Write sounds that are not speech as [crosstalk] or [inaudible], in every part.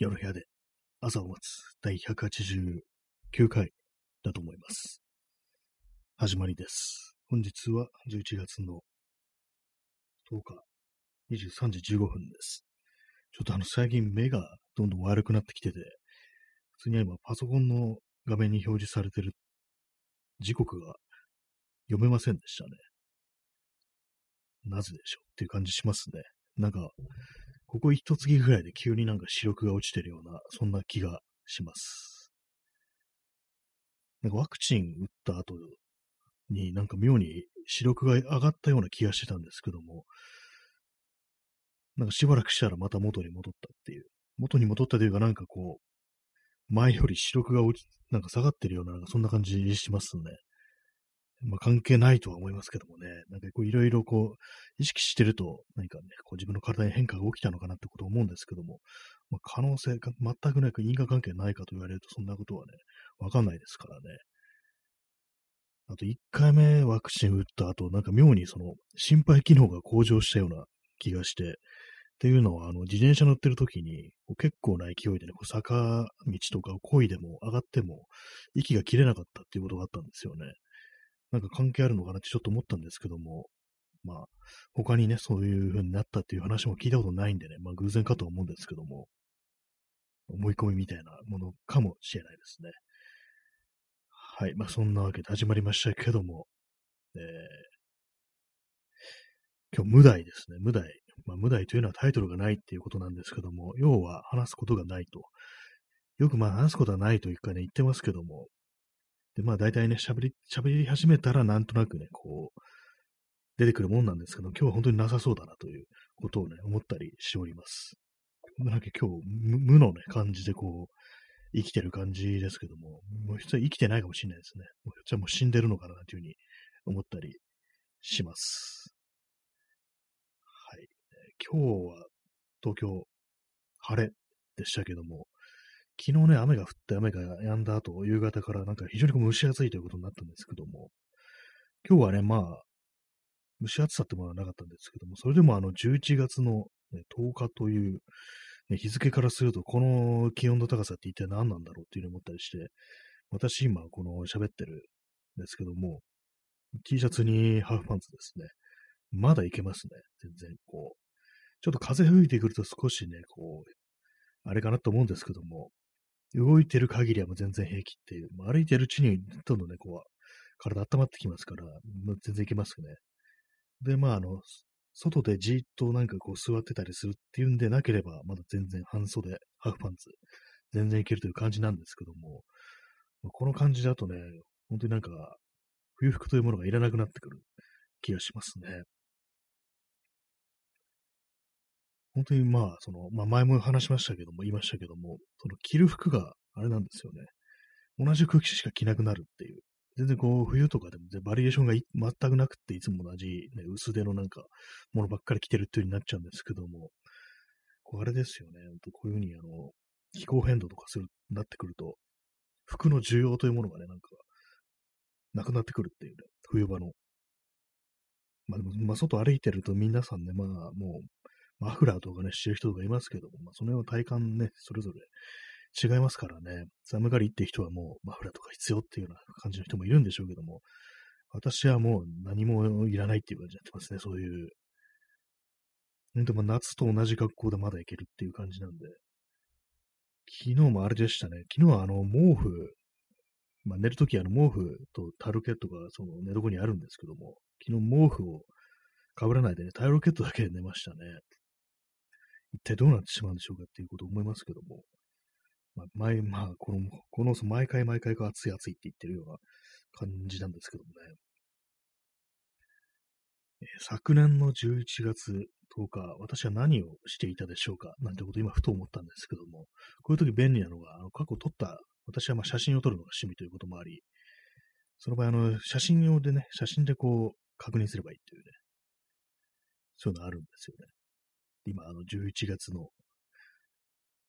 夜部屋で朝を待つ第189回だと思います。始まりです。本日は11月の10日23時15分です。ちょっとあの最近目がどんどん悪くなってきてて、普通に今パソコンの画面に表示されてる時刻が読めませんでしたね。なぜでしょうっていう感じしますね。なんか、ここ一月ぐらいで急になんか視力が落ちてるような、そんな気がします。なんかワクチン打った後になんか妙に視力が上がったような気がしてたんですけども、なんかしばらくしたらまた元に戻ったっていう。元に戻ったというかなんかこう、前より視力が落ち、なんか下がってるような、なんかそんな感じしますね。まあ関係ないとは思いますけどもね、なんかこういろいろこう、意識してると何かね、こう自分の体に変化が起きたのかなってことを思うんですけども、まあ、可能性が全くないか因果関係ないかと言われるとそんなことはね、わかんないですからね。あと1回目ワクチン打った後、なんか妙にその心肺機能が向上したような気がして、っていうのは、あの、自転車乗ってる時に、結構な勢いでね、こう坂道とかを漕いでも上がっても、息が切れなかったっていうことがあったんですよね。なんか関係あるのかなってちょっと思ったんですけども、まあ、他にね、そういう風になったっていう話も聞いたことないんでね、まあ偶然かと思うんですけども、思い込みみたいなものかもしれないですね。はい。まあそんなわけで始まりましたけども、えー、今日無題ですね。無題。まあ無題というのはタイトルがないっていうことなんですけども、要は話すことがないと。よくまあ話すことはないというかね、言ってますけども、で、まあ大体ね、喋り、喋り始めたらなんとなくね、こう、出てくるもんなんですけど、今日は本当になさそうだなということをね、思ったりしております。なんか今日、無のね、感じでこう、生きてる感じですけども、もう実は生きてないかもしれないですね。もうじゃあもう死んでるのかなというふうに思ったりします。はい。今日は東京、晴れでしたけども、昨日ね、雨が降って雨が止んだ後、夕方からなんか非常にこう蒸し暑いということになったんですけども、今日はね、まあ、蒸し暑さってものはなかったんですけども、それでもあの11月の、ね、10日という、ね、日付からすると、この気温の高さって一体何なんだろうっていうふうに思ったりして、私今この喋ってるんですけども、T シャツにハーフパンツですね。まだいけますね。全然こう。ちょっと風吹いてくると少しね、こう、あれかなと思うんですけども、動いてる限りはもう全然平気っていう、まあ歩いてるうちにどんどんね、こう、体温まってきますから、まあ全然いけますね。で、まあ、あの、外でじーっとなんかこう座ってたりするっていうんでなければ、まだ全然半袖、ハーフパンツ、全然いけるという感じなんですけども、まあこの感じだとね、本当になんか、冬服というものがいらなくなってくる気がしますね。本当にまあ、その、まあ前も話しましたけども、言いましたけども、その着る服があれなんですよね。同じ空気しか着なくなるっていう。全然こう、冬とかでもバリエーションが全くなくって、いつも同じ、ね、薄手のなんか、ものばっかり着てるっていう風になっちゃうんですけども、こうあれですよね。ほんとこういう風に、あの、気候変動とかする、なってくると、服の需要というものがね、なんか、なくなってくるっていうね、冬場の。まあでも、まあ外歩いてると皆さんね、まあもう、マフラーとかね、してる人とかいますけども、まあその辺は体感ね、それぞれ違いますからね、寒がりって人はもうマフラーとか必要っていうような感じの人もいるんでしょうけども、私はもう何もいらないっていう感じになってますね、そういう。ほんとま夏と同じ格好でまだいけるっていう感じなんで。昨日もあれでしたね。昨日はあの毛布、まあ寝るときあの毛布とタオルケットがその寝床にあるんですけども、昨日毛布を被らないでね、タオルケットだけで寝ましたね。一体どうなってしまうんでしょうかっていうことを思いますけども。まあ、前、まあ、この、この、毎回毎回が暑い暑いって言ってるような感じなんですけどもね。え昨年の11月10日、私は何をしていたでしょうか？なんてことを今ふと思ったんですけども、こういう時便利なのが、あの過去撮った、私はまあ写真を撮るのが趣味ということもあり、その場合、あの、写真用でね、写真でこう、確認すればいいっていうね、そういうのあるんですよね。今、あの、11月の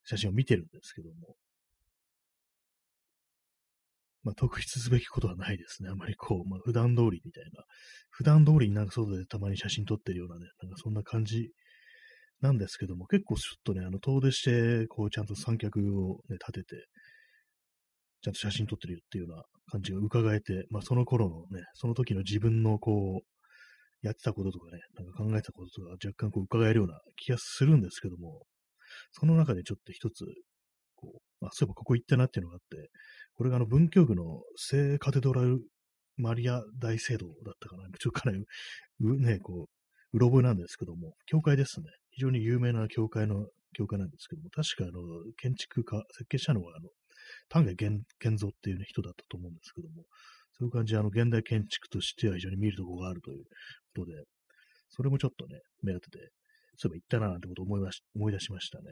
写真を見てるんですけども、まあ、特筆すべきことはないですね。あまりこう、まあ、普段通りみたいな、普段通りになんか外でたまに写真撮ってるようなね、なんかそんな感じなんですけども、結構ちょっとね、あの、遠出して、こう、ちゃんと三脚をね、立てて、ちゃんと写真撮ってるっていうような感じが伺えて、まあ、その頃のね、その時の自分のこう、やってたこととかね、なんか考えたこととか若干こう伺えるような気がするんですけども、その中でちょっと一つ、こう、あ、そういえばここ行ったなっていうのがあって、これがあの文京区の聖カテドラルマリア大聖堂だったかな。ちょっとかなり、ね、こう、うろ覚えなんですけども、教会ですね。非常に有名な教会の、教会なんですけども、確かあの、建築家、設計したのはあの、丹下健三っていう、ね、人だったと思うんですけども、そういう感じで、あの、現代建築としては非常に見るところがあるということで、それもちょっとね、目立てて、そういえば行ったななんてことを思いまし思い出しましたね。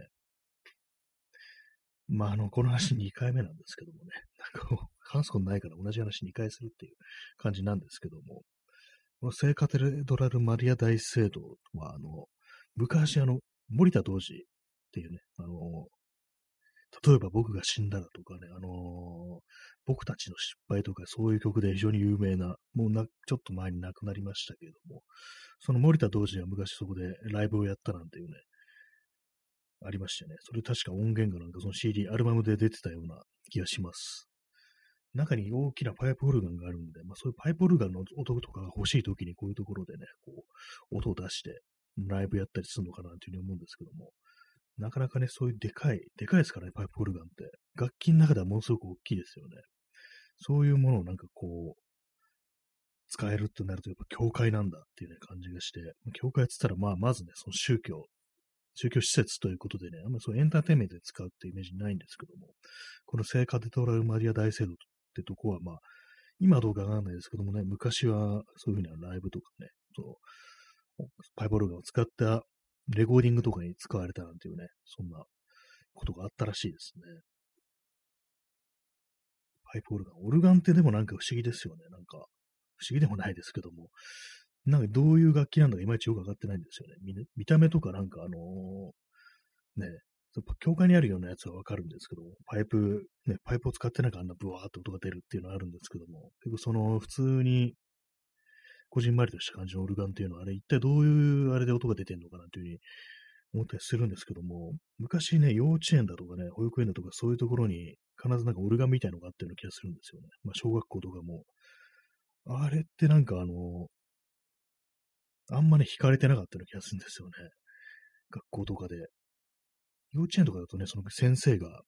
まあ、あの、この話2回目なんですけどもね、[laughs] なんか話すことないから同じ話2回するっていう感じなんですけども、この聖カテドラル・マリア大聖堂は、あの、昔、あの、森田童子っていうね、あの、例えば僕が死んだらとかね、あのー、僕たちの失敗とかそういう曲で非常に有名な、もうな、ちょっと前に亡くなりましたけれども、その森田童子が昔そこでライブをやったなんていうね、ありましてね、それ確か音源がなんかその CD、アルバムで出てたような気がします。中に大きなパイプオルガンがあるんで、まあそういうパイプオルガンの音とかが欲しい時にこういうところでね、こう、音を出してライブやったりするのかなというふうに思うんですけども、なかなかね、そういうでかい、でかいですからね、パイプオルガンって。楽器の中ではものすごく大きいですよね。そういうものをなんかこう、使えるってなると、やっぱ教会なんだっていうね、感じがして、教会って言ったら、まあ、まずね、その宗教、宗教施設ということでね、あんまりそうエンターテインメントで使うっていうイメージないんですけども、この聖カテドラルマリア大聖堂ってとこは、まあ、今どうかわかんないですけどもね、昔はそういうふうなライブとかね、そうパイプオルガンを使ったレコーディングとかに使われたなんていうね、そんなことがあったらしいですね。パイプオルガン。オルガンってでもなんか不思議ですよね。なんか、不思議でもないですけども、なんかどういう楽器なんだかいまいちよくわかってないんですよね。見見た目とかなんかあのー、ね、教会にあるようなやつはわかるんですけども、パイプ、ね、パイプを使ってなんかあんなブワーって音が出るっていうのはあるんですけども、結構その普通にこじんまりとした感じのオルガンっていうのは、あれ一体どういうあれで音が出てんのかなというふうに思ったりするんですけども、昔ね、幼稚園だとかね、保育園だとかそういうところに必ずなんかオルガンみたいのがあったような気がするんですよね。まあ小学校とかも。あれってなんかあの、あんまね、弾かれてなかったような気がするんですよね。学校とかで。幼稚園とかだとね、その先生が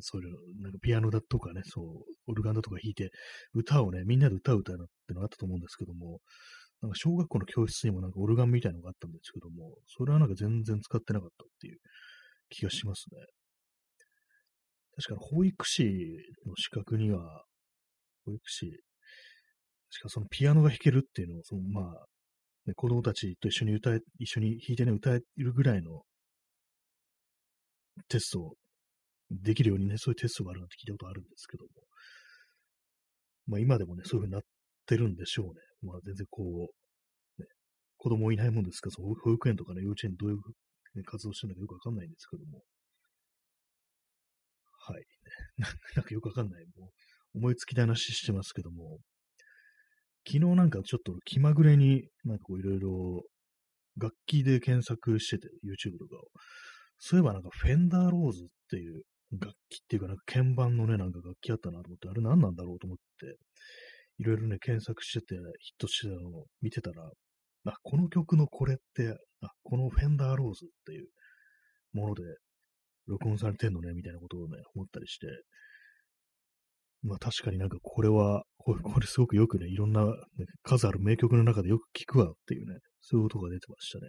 そういう、なんかピアノだとかね、そう、オルガンだとか弾いて、歌をね、みんなで歌う歌うなってのがあったと思うんですけども、なんか小学校の教室にもなんかオルガンみたいのがあったんですけども、それはなんか全然使ってなかったっていう気がしますね。確かに保育士の資格には、保育士、しかそのピアノが弾けるっていうのを、そのまあ、ね、子供たちと一緒に歌え、一緒に弾いてね、歌えるぐらいのテストできるようにね、そういうテストがあるなんて聞いたことあるんですけども、まあ今でもね、そういう風になってるんでしょうね。まあ全然こう、ね、子供いないもんですから、その保育園とかね、幼稚園どういう、ね、活動してるのかよくわかんないんですけども、はい、[laughs] ね。なんかよくわかんない。もう思いつきで話してますけども、昨日なんかちょっと気まぐれになんかこういろいろ楽器で検索してて、YouTube とかを。そういえばなんかフェンダーローズっていう楽器っていうか、なんか鍵盤のね、なんか楽器あったなと思って、あれ何なんだろうと思って、いろいろね、検索してて、ヒットしてたのを見てたら、あ、この曲のこれって、あ、このフェンダーローズっていうもので録音されてんのね、みたいなことをね、思ったりして、まあ確かになんかこれは、これこれすごくよくね、いろんな、ね、数ある名曲の中でよく聞くわっていうね、そういう音が出てましたね。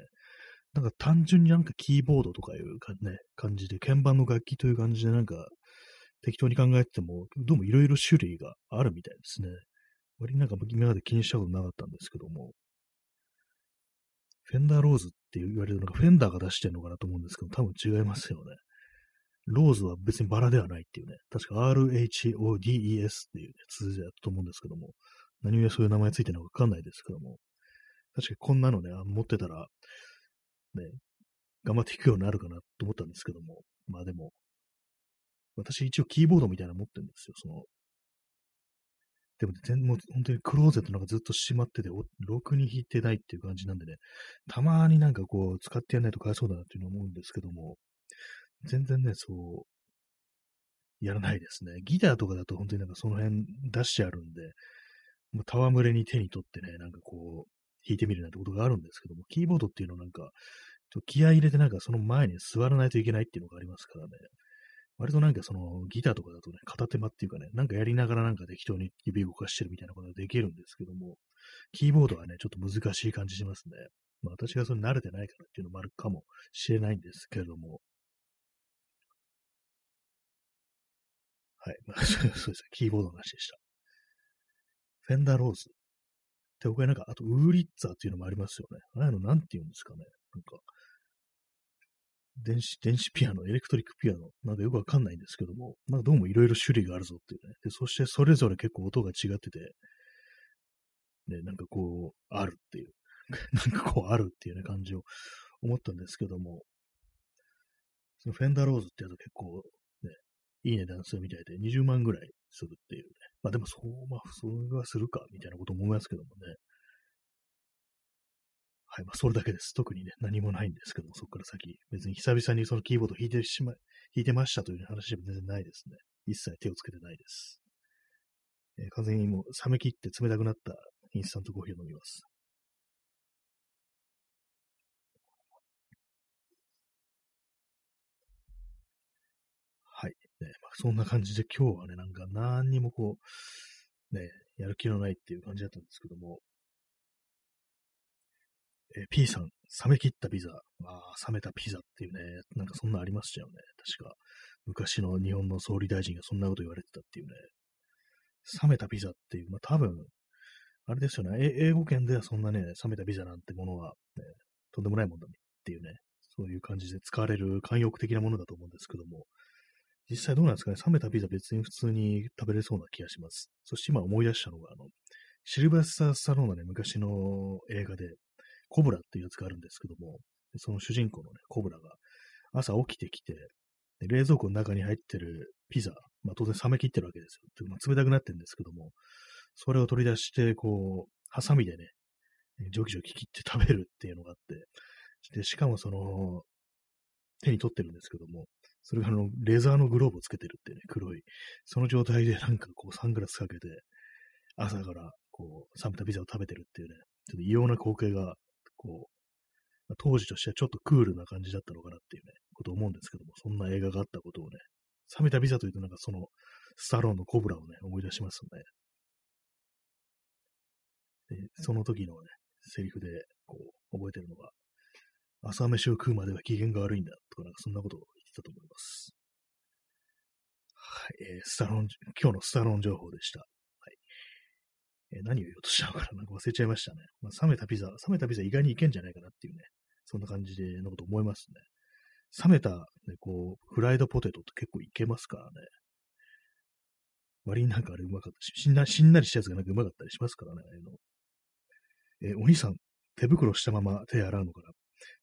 なんか単純になんかキーボードとかいうか、ね、感じで、鍵盤の楽器という感じでなんか適当に考えてても、どうもいろいろ種類があるみたいですね。割になんか今まで気にしたことなかったんですけども、フェンダーローズって言われるのがフェンダーが出してるのかなと思うんですけど、多分違いますよね。ローズは別にバラではないっていうね、確か RHODES っていうね、通じだと思うんですけども、何故そういう名前ついてるのかわかんないですけども、確かにこんなのね、持ってたら、ね、頑張って弾くようになるかなと思ったんですけども、まあでも、私一応キーボードみたいなの持ってるんですよ。その、でも、全もう本当にクローゼットなんかずっと閉まってて、ろくに引いてないっていう感じなんでね、たまになんかこう、使ってやんないとかわいそうだなっていうの思うんですけども、全然ね、そう、やらないですね。ギターとかだと本当になんかその辺出してあるんで、もう戯れに手に取ってね、なんかこう、弾いてみるなんてことがあるんですけども、キーボードっていうのはなんか、気合入れてなんかその前に座らないといけないっていうのがありますからね。割となんかそのギターとかだとね、片手間っていうかね、なんかやりながらなんか適当に指動かしてるみたいなことができるんですけども、キーボードはね、ちょっと難しい感じしますね。まあ私がそれ慣れてないからっていうのもあるかもしれないんですけれども。はい。まあ、[laughs] そうですね。キーボードの話でした。フェンダーローズ。で、他になんか、あと、ウーリッツァーっていうのもありますよね。ああいうのなんて言うんですかね。なんか、電子、電子ピアノ、エレクトリックピアノ、なんかよくわかんないんですけども、なんかどうもいろいろ種類があるぞっていうね。で、そしてそれぞれ結構音が違ってて、ね、なんかこう、あるっていう、[laughs] なんかこう、あるっていうね、感じを思ったんですけども、そのフェンダーローズってやつ結構、ね、いい値段するみたいで、20万ぐらいするっていうね。まあでもそう、まあ、それはするか、みたいなこと思いますけどもね。はい、まあ、それだけです。特にね、何もないんですけども、そこから先、別に久々にそのキーボード弾いてしま、弾いてましたという話は全然ないですね。一切手をつけてないです。えー、完全にもう冷め切って冷たくなったインスタントコーヒーを飲みます。はい。ね、まあ、そんな感じで今日はね、なんか何にもこう、ね、やる気のないっていう感じだったんですけども、えー、P さん、冷め切ったピザ。ああ、冷めたピザっていうね、なんかそんなありましたよね。確か。昔の日本の総理大臣がそんなこと言われてたっていうね。冷めたピザっていう、まあ多分、あれですよね。英語圏ではそんなね、冷めたピザなんてものは、ね、とんでもないもんだっていうね、そういう感じで使われる慣用句的なものだと思うんですけども、実際どうなんですかね。冷めたピザ別に普通に食べれそうな気がします。そして今思い出したのが、あの、シルバスター・スタローナね、昔の映画で、コブラっていうやつがあるんですけども、その主人公のね、コブラが朝起きてきて、冷蔵庫の中に入ってるピザ、まあ当然冷め切ってるわけですよ。まあ、冷たくなってるんですけども、それを取り出して、こう、ハサミでね、ジョキジョキ切って食べるっていうのがあって、で、しかもその、手に取ってるんですけども、それがあの、レザーのグローブをつけてるってね、黒い。その状態でなんかこう、サングラスかけて、朝からこう、冷めたピザを食べてるっていうね、ちょっと異様な光景がこう、当時としてはちょっとクールな感じだったのかなっていうね、こと思うんですけども、そんな映画があったことをね、冷めたビザというとなんかその、スタローンのコブラをね、思い出しますね。で、その時のね、セリフで、こう、覚えてるのが、朝飯を食うまでは機嫌が悪いんだ、とかなんかそんなことをったと思います。はい、えー、スタロン、今日のスタロン情報でした。はいえー、何を言おうとしたのかななんか忘れちゃいましたね。まあ、冷めたピザ、冷めたピザ意外にいけんじゃないかなっていうね、そんな感じでのこと思いますね。冷めた、ね、こう、フライドポテトって結構いけますからね。割になんかあれうまかったし、しんなしんなりしたやつがなんかうまかったりしますからね、あの。えー、お兄さん、手袋したまま手洗うのかな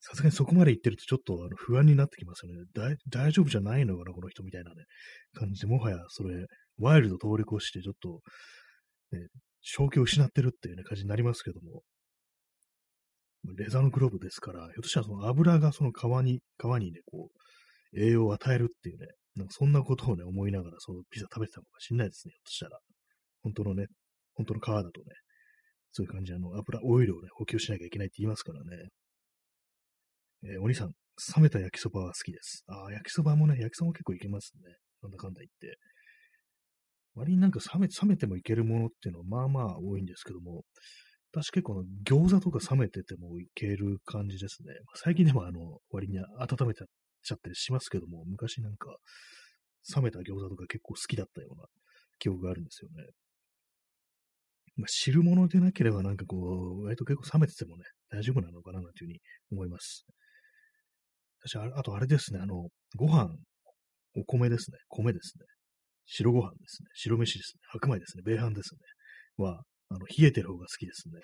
さすがにそこまで言ってるとちょっとあの不安になってきますよね。大丈夫じゃないのかな、この人みたいなね、感じで、もはやそれ、ワイルド通り越して、ちょっと、ね、正気を失ってるっていうね、感じになりますけども、レザーのグローブですから、ひょっとしたらその油がその皮に、皮にね、こう、栄養を与えるっていうね、なんかそんなことをね、思いながらそのピザ食べてたのかもしれないですね、ひょっとしたら。本当のね、本当の皮だとね、そういう感じであの、油、オイルをね、補給しなきゃいけないって言いますからね。えー、お兄さん、冷めた焼きそばは好きです。ああ、焼きそばもね、焼きそばも結構いけますね。なんだかんだ言って。割になんか冷め、冷めてもいけるものっていうのはまあまあ多いんですけども、私結構餃子とか冷めててもいける感じですね。最近でもあの、割に温めちゃったりしますけども、昔なんか冷めた餃子とか結構好きだったような記憶があるんですよね。まあ、汁物でなければなんかこう、割と結構冷めててもね、大丈夫なのかななんていうふうに思います。私、あとあれですね、あの、ご飯、お米ですね。米ですね。白ご飯ですね。白飯ですね。白米ですね。米飯ですね。は、あの、冷えてる方が好きですね。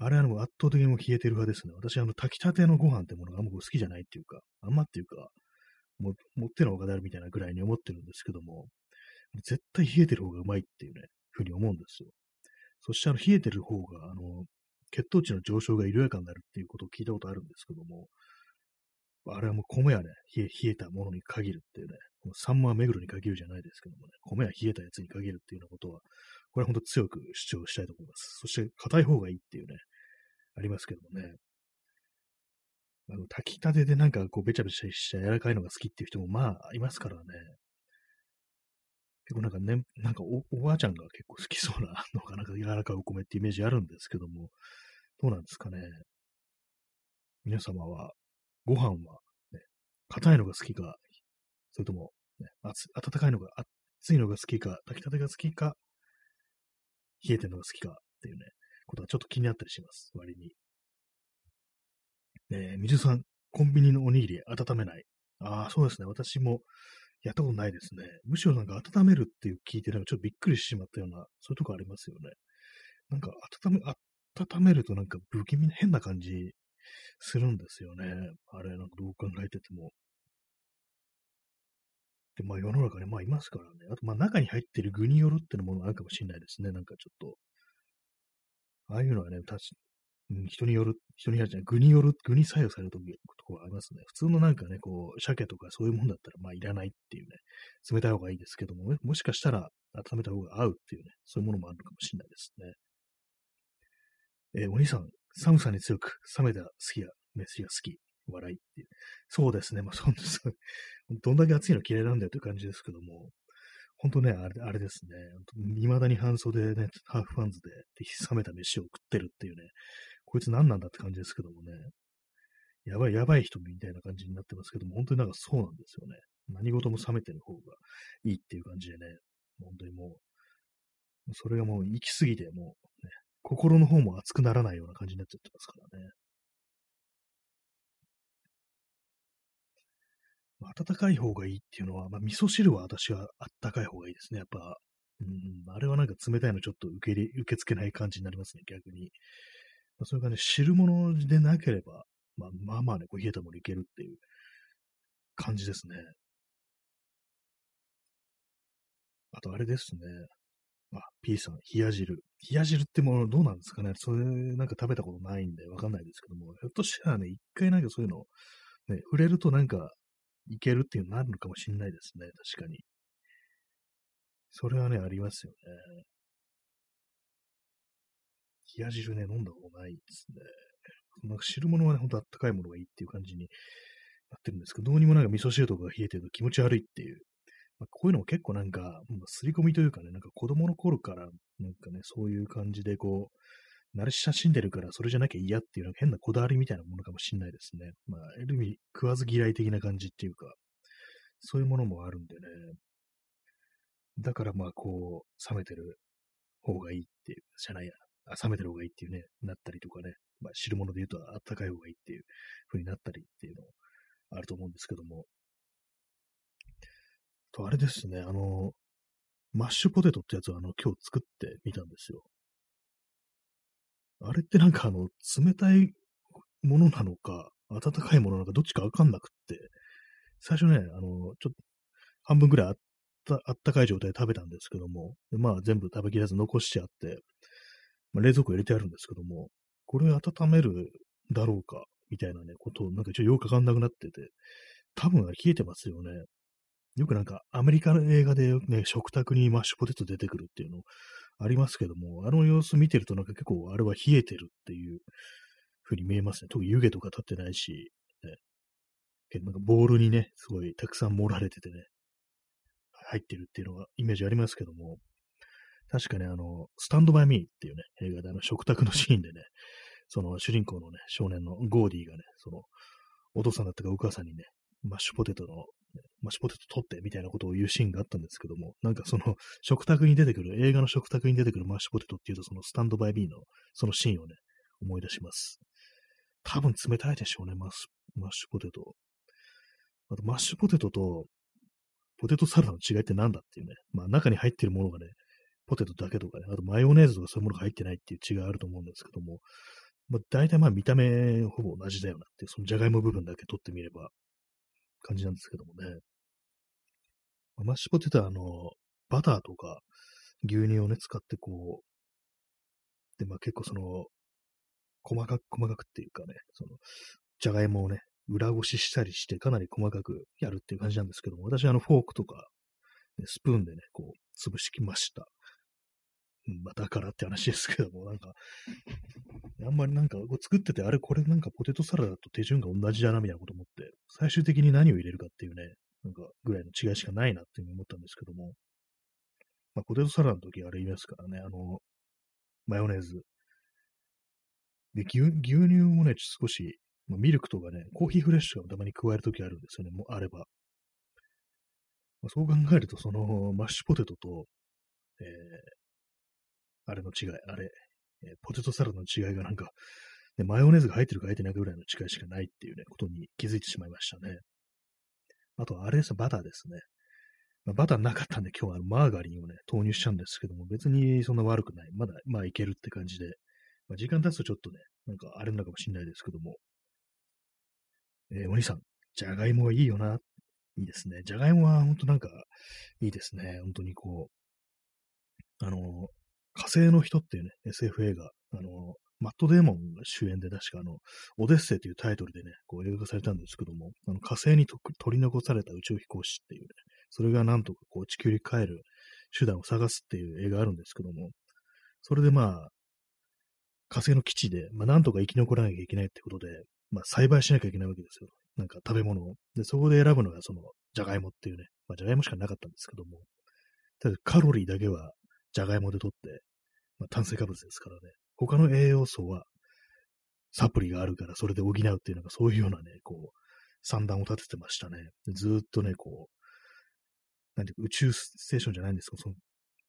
あれはもう圧倒的にも冷えてる派ですね。私、あの、炊きたてのご飯ってものがあんま好きじゃないっていうか、あんまっていうか、も持ってのほうがなるみたいなぐらいに思ってるんですけども、絶対冷えてる方がうまいっていうね、ふうに思うんですよ。そしてあの冷えてる方が、あの、血糖値の上昇が緩やかになるっていうことを聞いたことあるんですけども、あれはもう米はね、冷え冷えたものに限るっていうね、このサンマは目黒に限るじゃないですけどもね、米は冷えたやつに限るっていうようなことは、これは本当強く主張したいと思います。そして硬い方がいいっていうね、ありますけどもね。あの炊きたてでなんかこうべちゃべちゃした柔らかいのが好きっていう人もまあいますからね。結構なんかね、なんかおおばあちゃんが結構好きそうなのが [laughs] なんか柔らかいお米ってイメージあるんですけども、どうなんですかね。皆様はご飯は、ね、硬いのが好きか、それとも、ね、熱温かいのが、熱いのが好きか、炊きたてが好きか、冷えてるのが好きかっていうね、ことがちょっと気になったりします、割に。えー、水さん、コンビニのおにぎり温めない？ああ、そうですね。私もやったことないですね。むしろなんか温めるっていう聞いて、なんかちょっとびっくりしてしまったような、そういうとこありますよね。なんか温め、温めるとなんか不気味な変な感じするんですよね。あれ、なんかどう考えてても。で、まあ世の中にまあいますからね。あとまあ中に入ってる具によるっていうものがあるかもしれないですね。なんかちょっと。ああいうのはね、確うん、人による、人によるじゃない、具による、具に左右されるところありますね。普通のなんかね、こう、鮭とかそういうもんだったら、まあいらないっていうね、冷たい方がいいですけども、ね、もしかしたら温めた方が合うっていうね、そういうものもあるかもしれないですね。えー、お兄さん、寒さに強く、冷めた好きや、飯が好き、笑いっていう。そうですね。まあ、そうです。[laughs] どんだけ暑いの嫌いなんだよという感じですけども、本当ね、あれあれですね。未だに半袖でね、ハーフパンツで冷めた飯を食ってるっていうね、こいつ何なんだって感じですけどもね。やばい、やばい人みたいな感じになってますけども、本当になんかそうなんですよね。何事も冷めてる方がいいっていう感じでね、本当にもう、それがもう行き過ぎて、もう、ね、心の方も熱くならないような感じになっちゃってますからね。温かい方がいいっていうのは、まあ、味噌汁は私はあったかい方がいいですね。やっぱ、うん、あれはなんか冷たいのちょっと受け入れ、受け付けない感じになりますね、逆に。まあ、それがね、汁物でなければ、まあまあまあね、こう冷えたものいけるっていう感じですね。あとあれですね。あ、P さん、冷や汁。冷や汁ってものどうなんですかね？それなんか食べたことないんでわかんないですけども、ひょっとしたらね、一回なんかそういうの、ね、触れるとなんかいけるっていうのになるのかもしれないですね。確かに。それはね、ありますよね。冷や汁ね、飲んだことないですね。なんか汁物はね、ほんとあったかいものがいいっていう感じになってるんですけど、どうにもなんか味噌汁とかが冷えてると気持ち悪いっていう。まあ、こういうのも結構なんか、まあ、すり込みというかね、なんか子供の頃から、なんかね、そういう感じでこう、慣れ親しんでるからそれじゃなきゃ嫌っていうなんか変なこだわりみたいなものかもしれないですね。まあ、ある意味食わず嫌い的な感じっていうか、そういうものもあるんでね。だからまあこう、冷めてる方がいいっていう、じゃないや、冷めてる方がいいっていうね、なったりとかね、まあ、汁物で言うとあったかい方がいいっていう風になったりっていうのあると思うんですけども。と、あれですね、あの、マッシュポテトってやつをあの、今日作ってみたんですよ。あれってなんかあの、冷たいものなのか、温かいものなのか、どっちかわかんなくって、最初ね、あの、ちょっと、半分ぐらいあった、あったかい状態で食べたんですけども、まあ全部食べきらず残しちゃって、まあ、冷蔵庫入れてあるんですけども、これ温めるだろうか、みたいなね、ことをなんか一応よくわかんなくなってて、多分冷えてますよね。よくなんかアメリカの映画でね、食卓にマッシュポテト出てくるっていうのありますけども、あの様子見てるとなんか結構あれは冷えてるっていう風に見えますね。特に湯気とか立ってないし、ね、なんかボールにね、すごいたくさん盛られててね、入ってるっていうのがイメージありますけども、確かね、あの、 Stand by Meっていうね、映画であの食卓のシーンでね、その主人公のね、少年のゴーディがね、その、お父さんだったかお母さんにね、マッシュポテトの、マッシュポテト取ってみたいなことを言うシーンがあったんですけども、なんかその食卓に出てくる、映画の食卓に出てくるマッシュポテトっていうと、その Stand by Meのそのシーンをね、思い出します。多分冷たいでしょうね、マッシュポテト。あと、マッシュポテトとポテトサラダの違いって何だっていうね、まあ中に入ってるものがね、ポテトだけとかね、あとマヨネーズとかそういうものが入ってないっていう違いあると思うんですけども、まあ、大体まあ見た目ほぼ同じだよなっていう、そのじゃがいも部分だけ取ってみれば、感じなんですけどもね。マッシュポテトはあの、バターとか、牛乳をね、使ってこう、で、まあ結構その、細かく、細かくっていうかね、その、じゃがいもをね、裏ごししたりして、かなり細かくやるっていう感じなんですけども、私はあの、フォークとか、スプーンでね、こう、潰してきました。まあ、だからって話ですけども、なんか、あんまりなんか、作ってて、あれ、これなんかポテトサラダと手順が同じだな、みたいなこと思って、最終的に何を入れるかっていうね、なんか、ぐらいの違いしかないなっていうふうに思ったんですけども、まあ、ポテトサラダの時あれ言いますからね、あの、マヨネーズ。で、牛牛乳もね、少し、まあ、ミルクとかね、コーヒーフレッシュをたまに加えるときあるんですよね、もうあれば。まあ、そう考えると、その、マッシュポテトと、えー、あれの違い、あれ、え、ポテトサラダの違いがなんか、ね、マヨネーズが入ってるか入ってないかぐらいの違いしかないっていうね、ことに気づいてしまいましたね。あと、あれです、バターですね。まあ、バターなかったんで今日はマーガリンをね、投入しちゃうんですけども、別にそんな悪くない。まだ、まあいけるって感じで。まあ、時間経つとちょっとね、なんかあれなのかもしれないですけども。えー、お兄さん、じゃがいもはいいよな。いいですね。じゃがいもは本当なんかいいですね。本当にこう、あの、火星の人っていうね、SF 映画、あの、マット・デーモンが主演で確かあの、オデッセイというタイトルでね、こう映画化されたんですけども、あの火星に取り残された宇宙飛行士っていうね、それがなんとかこう地球に帰る手段を探すっていう映画あるんですけども、それでまあ、火星の基地で、まあなんとか生き残らなきゃいけないってことで、まあ栽培しなきゃいけないわけですよ。なんか食べ物を。で、そこで選ぶのがその、じゃがいもっていうね、まあじゃがいもしかなかったんですけども、ただカロリーだけはじゃがいもで取って、まあ炭水化物ですからね、他の栄養素はサプリがあるからそれで補うっていうのがそういうようなね、こう、算段を立ててましたね。ずっとね、こう、なんていうか宇宙ステーションじゃないんですけど、その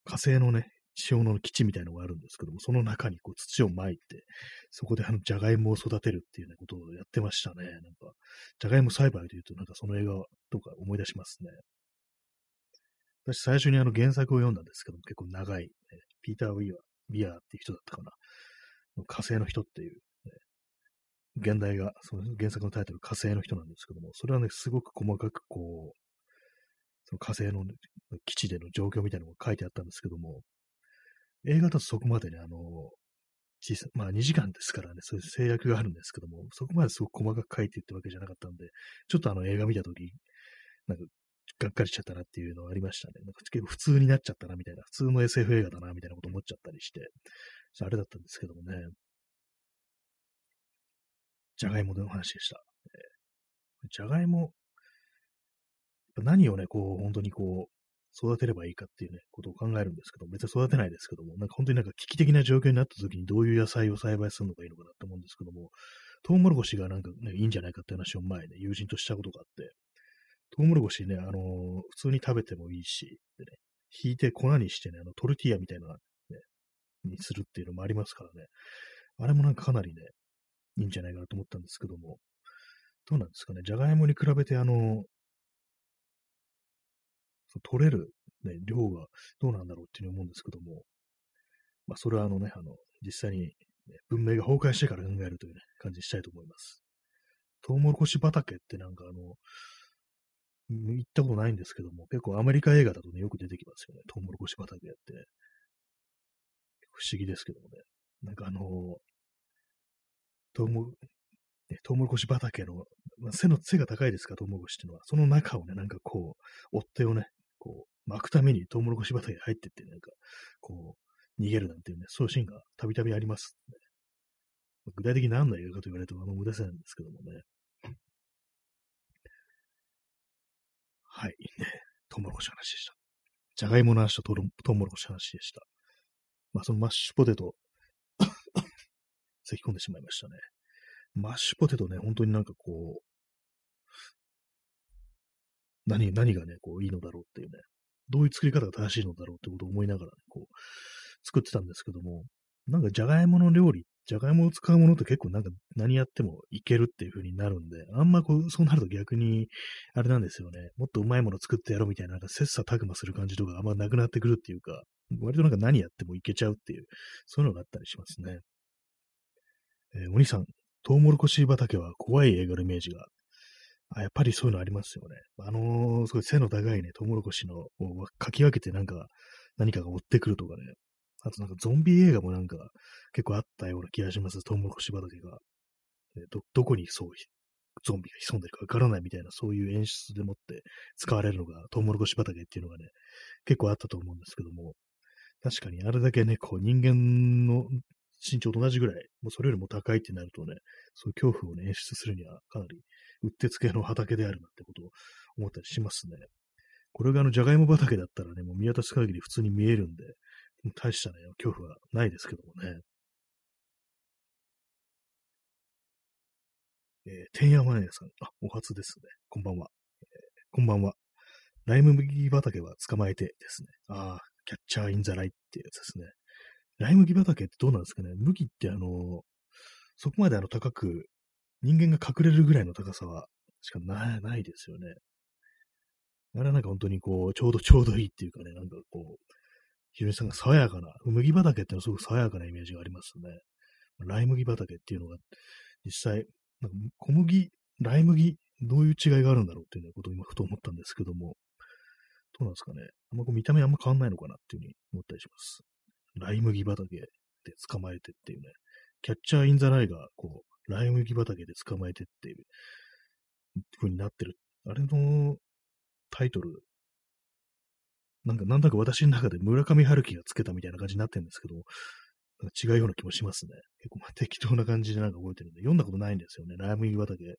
火星のね、地表の基地みたいのがあるんですけども、その中にこう土を撒いて、そこであの、じゃがいもを育てるっていうね、ことをやってましたね。なんか、じゃがいも栽培というと、なんかその映画とか思い出しますね。私最初にあの原作を読んだんですけども、結構長い、ね、ピーター・ウィアー、ビアっていう人だったかな。火星の人っていう、ね、現代が、その原作のタイトル、火星の人なんですけども、それはね、すごく細かくこう、その火星の基地での状況みたいなのが書いてあったんですけども、映画だとそこまでね、あの、小さまあ2時間ですからね、そういう制約があるんですけども、そこまですごく細かく書いていったわけじゃなかったんで、ちょっとあの映画見たとき、なんか、がっかりしちゃったなっていうのはありましたね。なんか結構普通になっちゃったなみたいな、普通の SF 映画だなみたいなこと思っちゃったりして、あれだったんですけどもね。じゃがいもの話でした。じゃがいも、何をね、こう、本当にこう、育てればいいかっていうね、ことを考えるんですけど、別に育てないですけども、なんか本当になんか危機的な状況になった時にどういう野菜を栽培するのがいいのかなって思うんですけども、トウモロコシがなんかね、いいんじゃないかって話を前ね、友人としたことがあって、トウモロコシね、あのー、普通に食べてもいいし、でね、引いて粉にしてね、あの、トルティーヤみたいな、ね、にするっていうのもありますからね、あれもなんかかなりね、いいんじゃないかなと思ったんですけども、どうなんですかね、じゃがいもに比べてあの、取れる、ね、量がどうなんだろうっていうふうに思うんですけども、まあ、それはあのね、あの、実際に、ね、文明が崩壊してから考えるというね、感じにしたいと思います。トウモロコシ畑ってなんかあの、行ったことないんですけども、結構アメリカ映画だとね、よく出てきますよね。トウモロコシ畑やって、不思議ですけどもね。なんかあの、トウモトウモロコシ畑の、まあ、背の、背が高いですか、トウモロコシっていうのは。その中をね、なんかこう、追っ手をね、こう、巻くためにトウモロコシ畑に入ってって、なんか、こう、逃げるなんていうね、そういうシーンがたびたびあります、ね。具体的に何の映画かと言われるとあんま無駄せなんですけどもね。はい、ね。[laughs] トウモロコシの話でした。じゃがいもの話とトウモロコシの話でした。まあ、そのマッシュポテト [coughs] 咳き込んでしまいましたね。マッシュポテトね、本当になんかこう、何、何がね、こう、いいのだろうっていうね、どういう作り方が正しいのだろうってことを思いながらね、こう、作ってたんですけども、なんかじゃがいもの料理っ、じゃがいもを使うものって結構なんか何やってもいけるっていう風になるんで、あんまこう、そうなると逆に、あれなんですよね、もっとうまいもの作ってやろうみたいな、なんか切磋琢磨する感じとかあんまなくなってくるっていうか、割となんか何やってもいけちゃうっていう、そういうのがあったりしますね。えー、お兄さん、トウモロコシ畑は怖い映画のイメージが。あやっぱりそういうのありますよね。あのー、すごい背の高いね、トウモロコシのをかき分けてなんか、何かが追ってくるとかね。あとなんかゾンビ映画もなんか結構あったような気がします。トウモロコシ畑が。ど、どこにそうゾンビが潜んでるかわからないみたいな、そういう演出でもって使われるのが、トウモロコシ畑っていうのがね、結構あったと思うんですけども、確かにあれだけね、こう人間の身長と同じぐらい、もうそれよりも高いってなるとね、そういう恐怖をね、演出するにはかなりうってつけの畑であるなってことを思ったりしますね。これがあの、じゃがいも畑だったらね、もう見渡す限り普通に見えるんで、大したね、恐怖はないですけどもね。えー、天山屋さん、あ、お初ですね。こんばんは。えー、こんばんは。ライム麦畑は捕まえてですね。ああ、キャッチャーインザライっていうやつですね。ライ麦畑ってどうなんですかね麦ってあの、そこまであの高く、人間が隠れるぐらいの高さは、しかない、ないですよね。あれはなんか本当にこう、ちょうどちょうどいいっていうかね、なんかこう、ひろみさんが爽やかな、麦畑ってのはすごく爽やかなイメージがありますね。ライ麦畑っていうのが、実際、なんか小麦、ライ麦、どういう違いがあるんだろうっていうことを今ふと思ったんですけども、どうなんですかね。あんまこう見た目あんま変わんないのかなっていうふうに思ったりします。ライ麦畑で捕まえてっていうね、キャッチャーインザライが、こう、ライ麦畑で捕まえてっていう風になってる。あれのタイトル、なんか、なんだか私の中で村上春樹がつけたみたいな感じになってるんですけど、違うような気もしますね。結構まあ適当な感じでなんか覚えてるんで、読んだことないんですよね。ライ麦畑で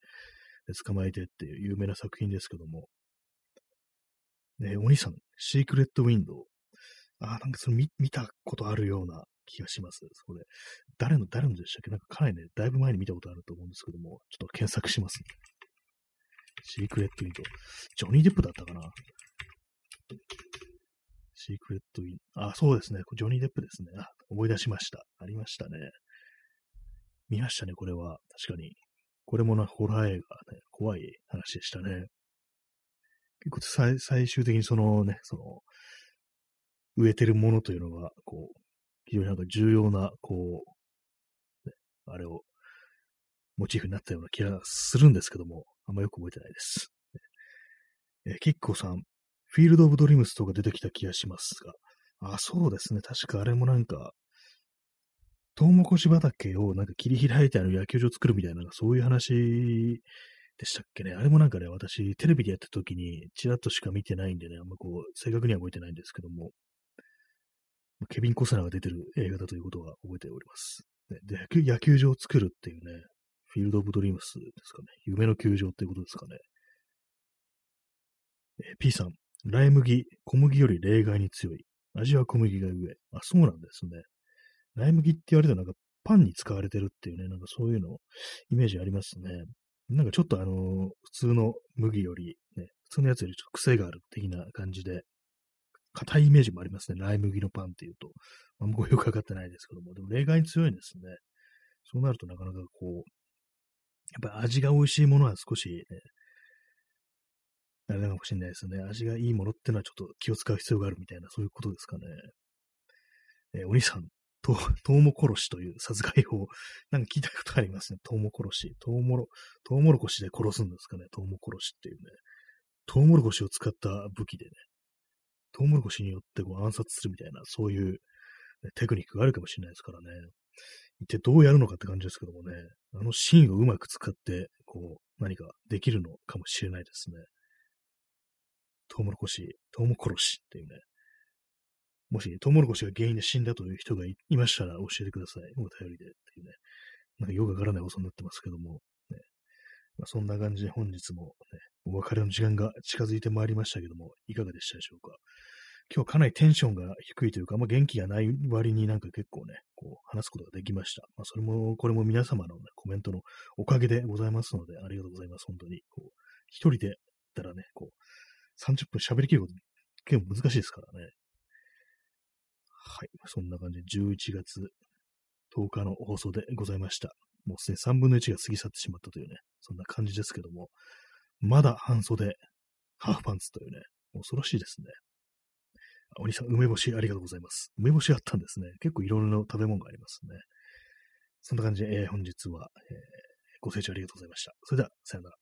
捕まえてっていう有名な作品ですけども。ね、お兄さん、シークレットウィンドウ。ああ、なんかそれ見見たことあるような気がします。それ。誰の、誰のでしたっけ？なんかかなりね、だいぶ前に見たことあると思うんですけども、ちょっと検索します、ね。シークレットウィンドウ。ジョニー・デップだったかな？シークレットウィン。あ、そうですね。ジョニー・デップですね。あ、思い出しました。ありましたね。見ましたね、これは。確かに。これもな、ホラー映画ね、怖い話でしたね。結構最最終的にそのね、その、植えてるものというのが、こう、非常になんか重要な、こう、ね、あれを、モチーフになったような気がするんですけども、あんまよく覚えてないです。えキッコさん、フィールド・オブ・ドリームスとか出てきた気がしますが、あ、そうですね。確かあれもなんか、トウモコシ畑をなんか切り開いてある野球場作るみたいな、そういう話でしたっけね。あれもなんかね、私、テレビでやった時に、ちらっとしか見てないんでね、あんまこう、正確には覚えてないんですけども、ケビン・コスナーが出てる映画だということは覚えております。で野球場を作るっていうね、フィールド・オブ・ドリームスですかね。夢の球場っていうことですかね。え P さん、ライ麦、小麦より例外に強い。味は小麦が上。あ、そうなんですね。ライ麦って言われたらなんかパンに使われてるっていうね、なんかそういうの、イメージありますね。なんかちょっとあのー、普通の麦より、ね、普通のやつよりちょっと癖がある的な感じで、硬いイメージもありますね。ライ麦のパンっていうと。あんまよくわかってないですけども、でも例外に強いんですね。そうなるとなかなかこう、やっぱ味が美味しいものは少し、ね、あれなのかもしれないですね。味がいいものってのはちょっと気を使う必要があるみたいな、そういうことですかね。えー、お兄さん、と、[laughs] トウモコロシという殺害法、なんか聞いたことありますね。トウモコロシ。トウモロ、トウモロコシで殺すんですかね。トウモコロシっていうね。トウモロコシを使った武器でね。トウモロコシによってこう暗殺するみたいな、そういう、ね、テクニックがあるかもしれないですからね。一体どうやるのかって感じですけどもね。あのシーンをうまく使って、こう、何かできるのかもしれないですね。トウモロコシ、トウモコロシっていうね。もし、トウモロコシが原因で死んだという人がいましたら教えてください。お便りでっていうね。なんかよくわからない放送になってますけども。ねまあ、そんな感じで本日もね、お別れの時間が近づいてまいりましたけども、いかがでしたでしょうか。今日かなりテンションが低いというか、あ元気がない割になんか結構ね、こう話すことができました。まあ、それも、これも皆様の、ね、コメントのおかげでございますので、ありがとうございます。本当に。こう一人でたらね、こう、30分喋りきること結構難しいですからね。はい。そんな感じで11月10日の放送でございました。もうすでに3分の1が過ぎ去ってしまったというね、そんな感じですけども、まだ半袖、ハーフパンツというね、恐ろしいですね。お兄さん、梅干しありがとうございます。梅干しあったんですね。結構いろいろな食べ物がありますね。そんな感じで、えー、本日は、えー、ご清聴ありがとうございました。それでは、さよなら。